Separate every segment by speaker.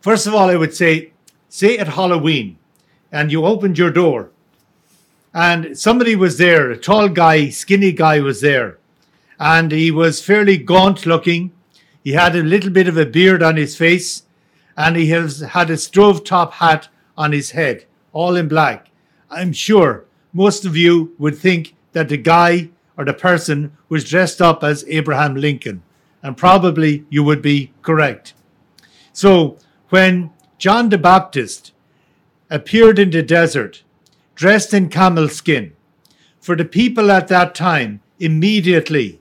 Speaker 1: First of all, I would say, say at Halloween, and you opened your door, and somebody was there, a tall guy, skinny guy was there, and he was fairly gaunt looking. He had a little bit of a beard on his face, and he has had a stove top hat on his head, all in black. I'm sure most of you would think that the guy or the person was dressed up as Abraham Lincoln, and probably you would be correct. So when John the Baptist appeared in the desert, dressed in camel skin, for the people at that time, immediately,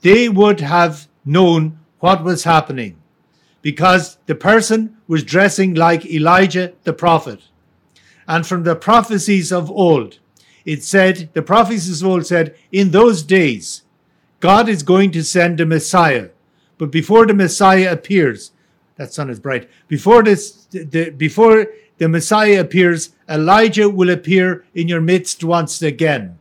Speaker 1: they would have known what was happening because the person was dressing like Elijah the prophet. And from the prophecies of old, it said, the prophecies of old said, in those days, God is going to send a Messiah. But before the Messiah appears, that sun is bright. Before this, the, before the Messiah appears, Elijah will appear in your midst once again.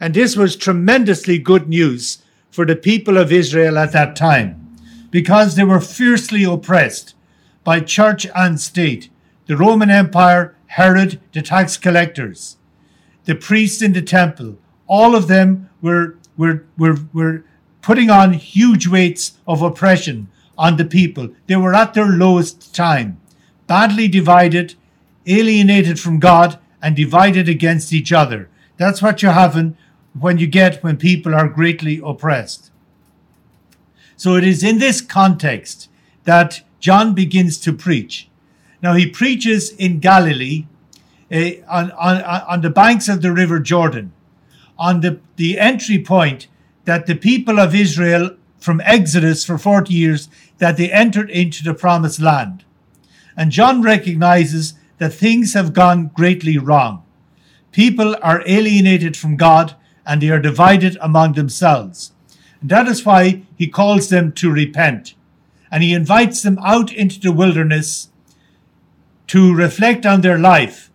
Speaker 1: And this was tremendously good news for the people of Israel at that time, because they were fiercely oppressed by church and state, the Roman Empire, Herod, the tax collectors the priests in the temple, all of them were, were, were, were putting on huge weights of oppression on the people. They were at their lowest time, badly divided, alienated from God, and divided against each other. That's what you have when you get when people are greatly oppressed. So it is in this context that John begins to preach. Now he preaches in Galilee uh, on, on, on the banks of the river Jordan, on the, the entry point that the people of Israel from Exodus for 40 years that they entered into the promised land. And John recognizes that things have gone greatly wrong. People are alienated from God and they are divided among themselves. And that is why he calls them to repent. And he invites them out into the wilderness to reflect on their life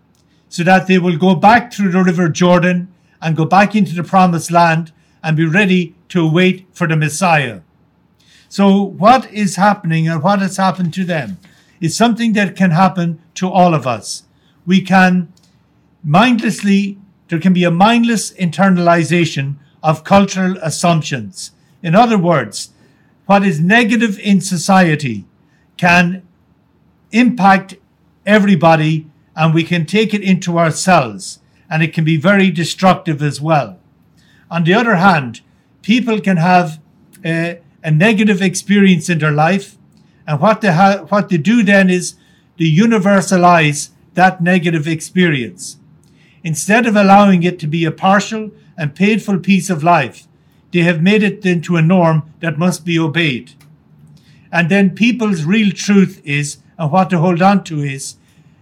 Speaker 1: so that they will go back through the river Jordan and go back into the promised land and be ready to wait for the Messiah. So, what is happening and what has happened to them is something that can happen to all of us. We can mindlessly, there can be a mindless internalization of cultural assumptions. In other words, what is negative in society can impact everybody and we can take it into ourselves, and it can be very destructive as well. On the other hand, people can have a, a negative experience in their life, and what they ha- what they do then is they universalize that negative experience. Instead of allowing it to be a partial and painful piece of life, they have made it into a norm that must be obeyed. And then people's real truth is, and what to hold on to is,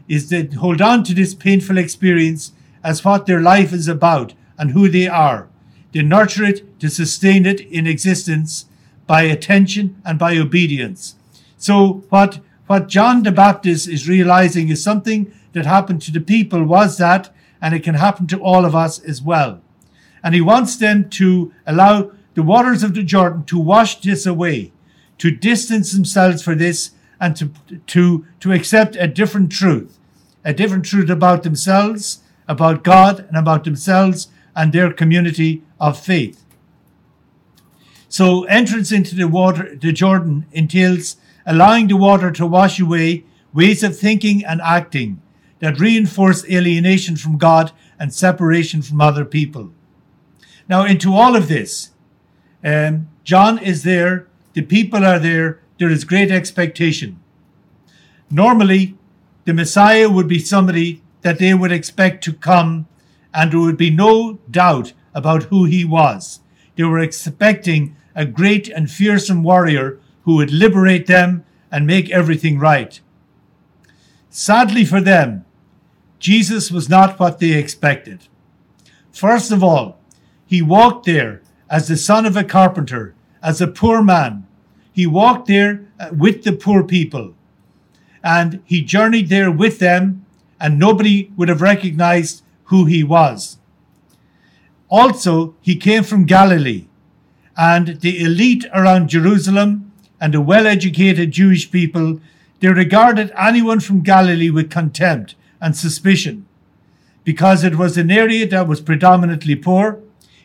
Speaker 1: is to hold on to this painful experience as what their life is about and who they are. They nurture it to sustain it in existence by attention and by obedience. So what what John the Baptist is realizing is something that happened to the people was that, and it can happen to all of us as well. And he wants them to allow the waters of the Jordan to wash this away, to distance themselves for this, and to, to, to accept a different truth a different truth about themselves, about God, and about themselves and their community of faith. So, entrance into the water, the Jordan, entails allowing the water to wash away ways of thinking and acting that reinforce alienation from God and separation from other people. Now, into all of this, um, John is there, the people are there, there is great expectation. Normally, the Messiah would be somebody that they would expect to come, and there would be no doubt about who he was. They were expecting a great and fearsome warrior who would liberate them and make everything right. Sadly for them, Jesus was not what they expected. First of all, he walked there as the son of a carpenter, as a poor man. He walked there uh, with the poor people and he journeyed there with them, and nobody would have recognized who he was. Also, he came from Galilee, and the elite around Jerusalem and the well educated Jewish people they regarded anyone from Galilee with contempt and suspicion because it was an area that was predominantly poor.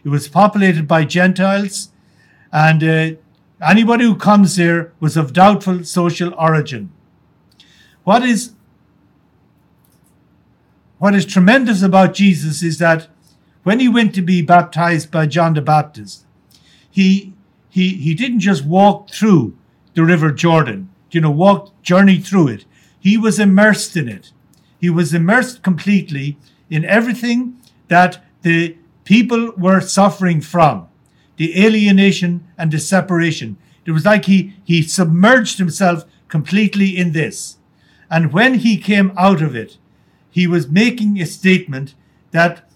Speaker 1: It was populated by Gentiles, and uh, anybody who comes there was of doubtful social origin. What is what is tremendous about Jesus is that when he went to be baptized by John the Baptist, he he he didn't just walk through the river Jordan, you know, walk journey through it. He was immersed in it. He was immersed completely in everything that the people were suffering from the alienation and the separation. It was like he, he submerged himself completely in this. And when he came out of it, he was making a statement that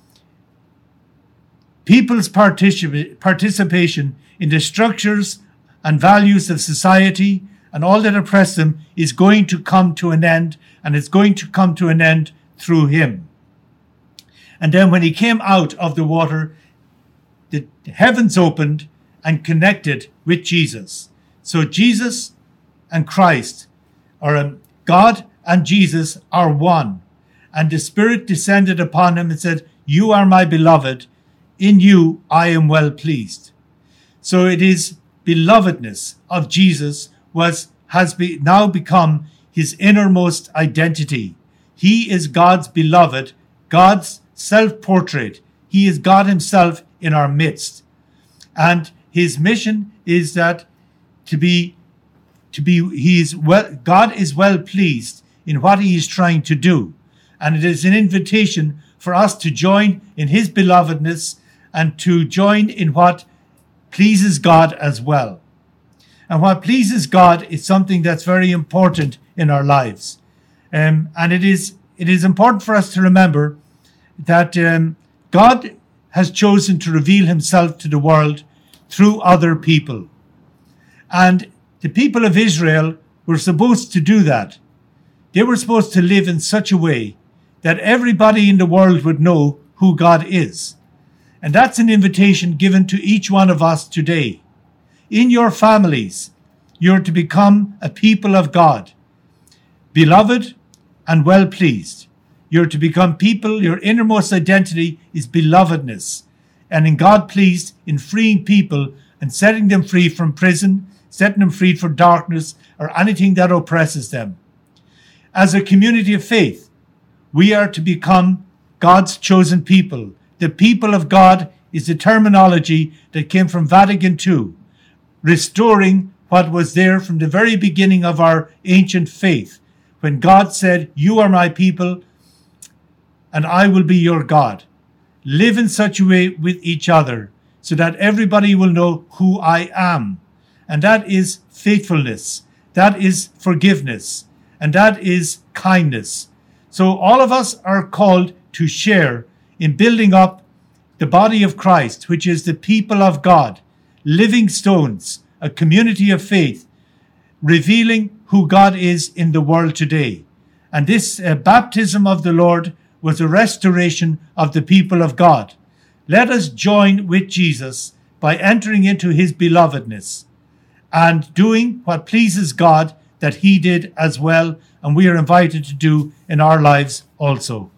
Speaker 1: people's particip- participation in the structures and values of society and all that oppress them is going to come to an end, and it's going to come to an end through him. And then when he came out of the water, the heavens opened and connected with Jesus. So Jesus and Christ are um, God and Jesus are one. And the Spirit descended upon him and said, You are my beloved. In you I am well pleased. So it is belovedness of Jesus was has be, now become his innermost identity. He is God's beloved, God's self portrait. He is God Himself in our midst. And His mission is that to be, to be, He is well, God is well pleased in what He is trying to do. And it is an invitation for us to join in His belovedness and to join in what pleases God as well. And what pleases God is something that's very important in our lives. Um, and it is, it is important for us to remember that um, God has chosen to reveal himself to the world through other people. And the people of Israel were supposed to do that. They were supposed to live in such a way that everybody in the world would know who God is. And that's an invitation given to each one of us today. In your families, you're to become a people of God, beloved and well pleased. You're to become people, your innermost identity is belovedness, and in God pleased in freeing people and setting them free from prison, setting them free from darkness or anything that oppresses them. As a community of faith, we are to become God's chosen people. The people of God is the terminology that came from Vatican II, restoring what was there from the very beginning of our ancient faith, when God said, You are my people, and I will be your God. Live in such a way with each other so that everybody will know who I am. And that is faithfulness. That is forgiveness. And that is kindness. So all of us are called to share in building up the body of Christ, which is the people of God, living stones, a community of faith, revealing who God is in the world today. And this uh, baptism of the Lord was a restoration of the people of God. Let us join with Jesus by entering into his belovedness and doing what pleases God that he did as well, and we are invited to do in our lives also.